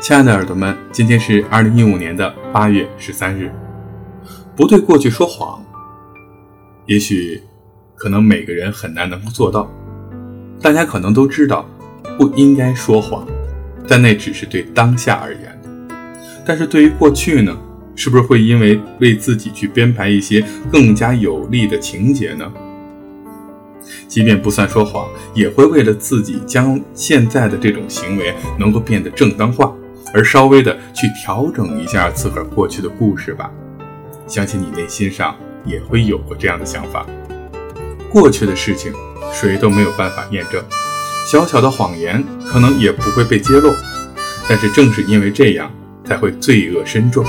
亲爱的耳朵们，今天是二零一五年的八月十三日。不对过去说谎，也许可能每个人很难能够做到。大家可能都知道不应该说谎，但那只是对当下而言。但是对于过去呢？是不是会因为为自己去编排一些更加有利的情节呢？即便不算说谎，也会为了自己将现在的这种行为能够变得正当化，而稍微的去调整一下自个儿过去的故事吧。相信你内心上也会有过这样的想法。过去的事情谁都没有办法验证，小小的谎言可能也不会被揭露，但是正是因为这样，才会罪恶深重。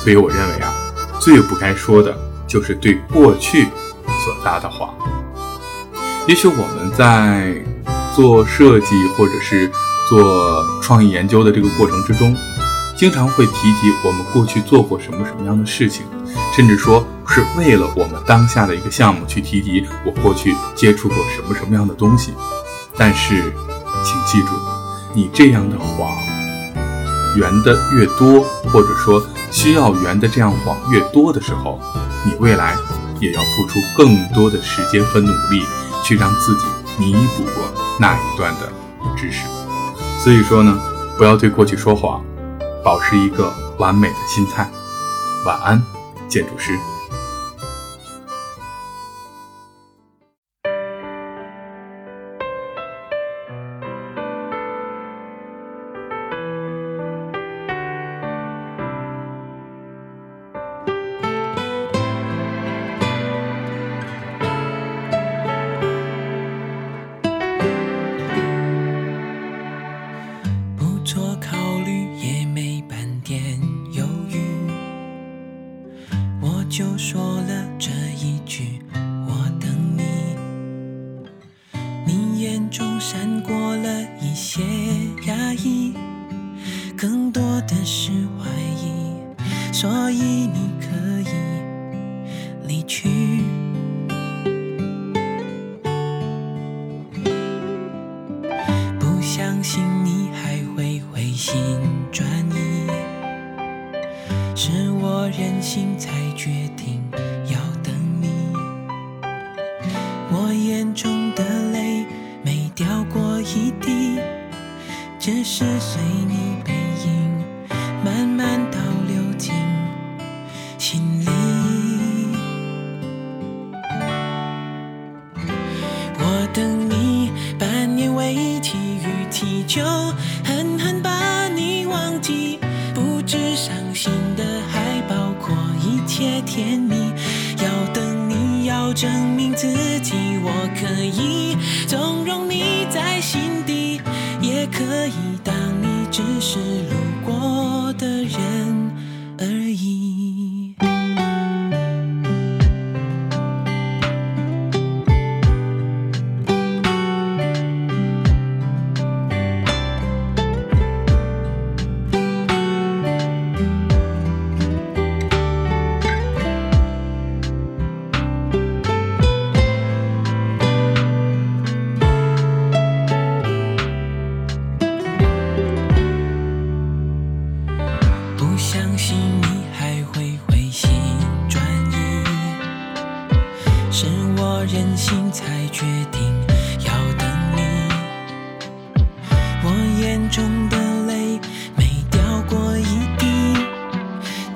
所以我认为啊，最不该说的就是对过去所搭的谎。也许我们在做设计或者是做创意研究的这个过程之中，经常会提及我们过去做过什么什么样的事情，甚至说是为了我们当下的一个项目去提及我过去接触过什么什么样的东西。但是，请记住，你这样的谎圆的越多，或者说。需要圆的这样谎越多的时候，你未来也要付出更多的时间和努力，去让自己弥补过那一段的知识。所以说呢，不要对过去说谎，保持一个完美的心态。晚安，建筑师。任性才决定要等你，我眼中的泪没掉过一滴，只是随你背影慢慢倒流进心里。我等你半年为期与提就狠狠把你忘记，不知伤。甜蜜，要等你，要证明自己，我可以纵容你在心底，也可以当你只是路。相信你还会回心转意，是我任性才决定要等你，我眼中的泪没掉过一滴，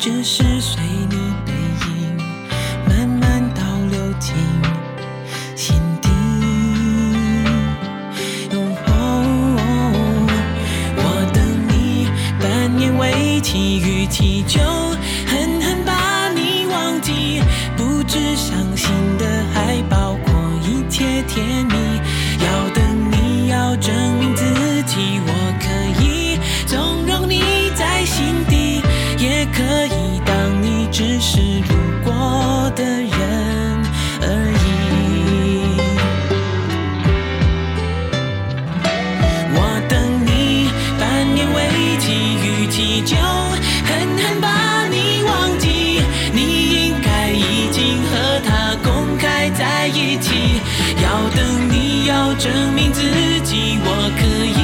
只是随你背影慢慢倒流进不知伤心的还包括一切。甜蜜，要等你，要证明自己，我可以纵容你在心底，也可以当你只是路过的人。等，你要证明自己，我可以。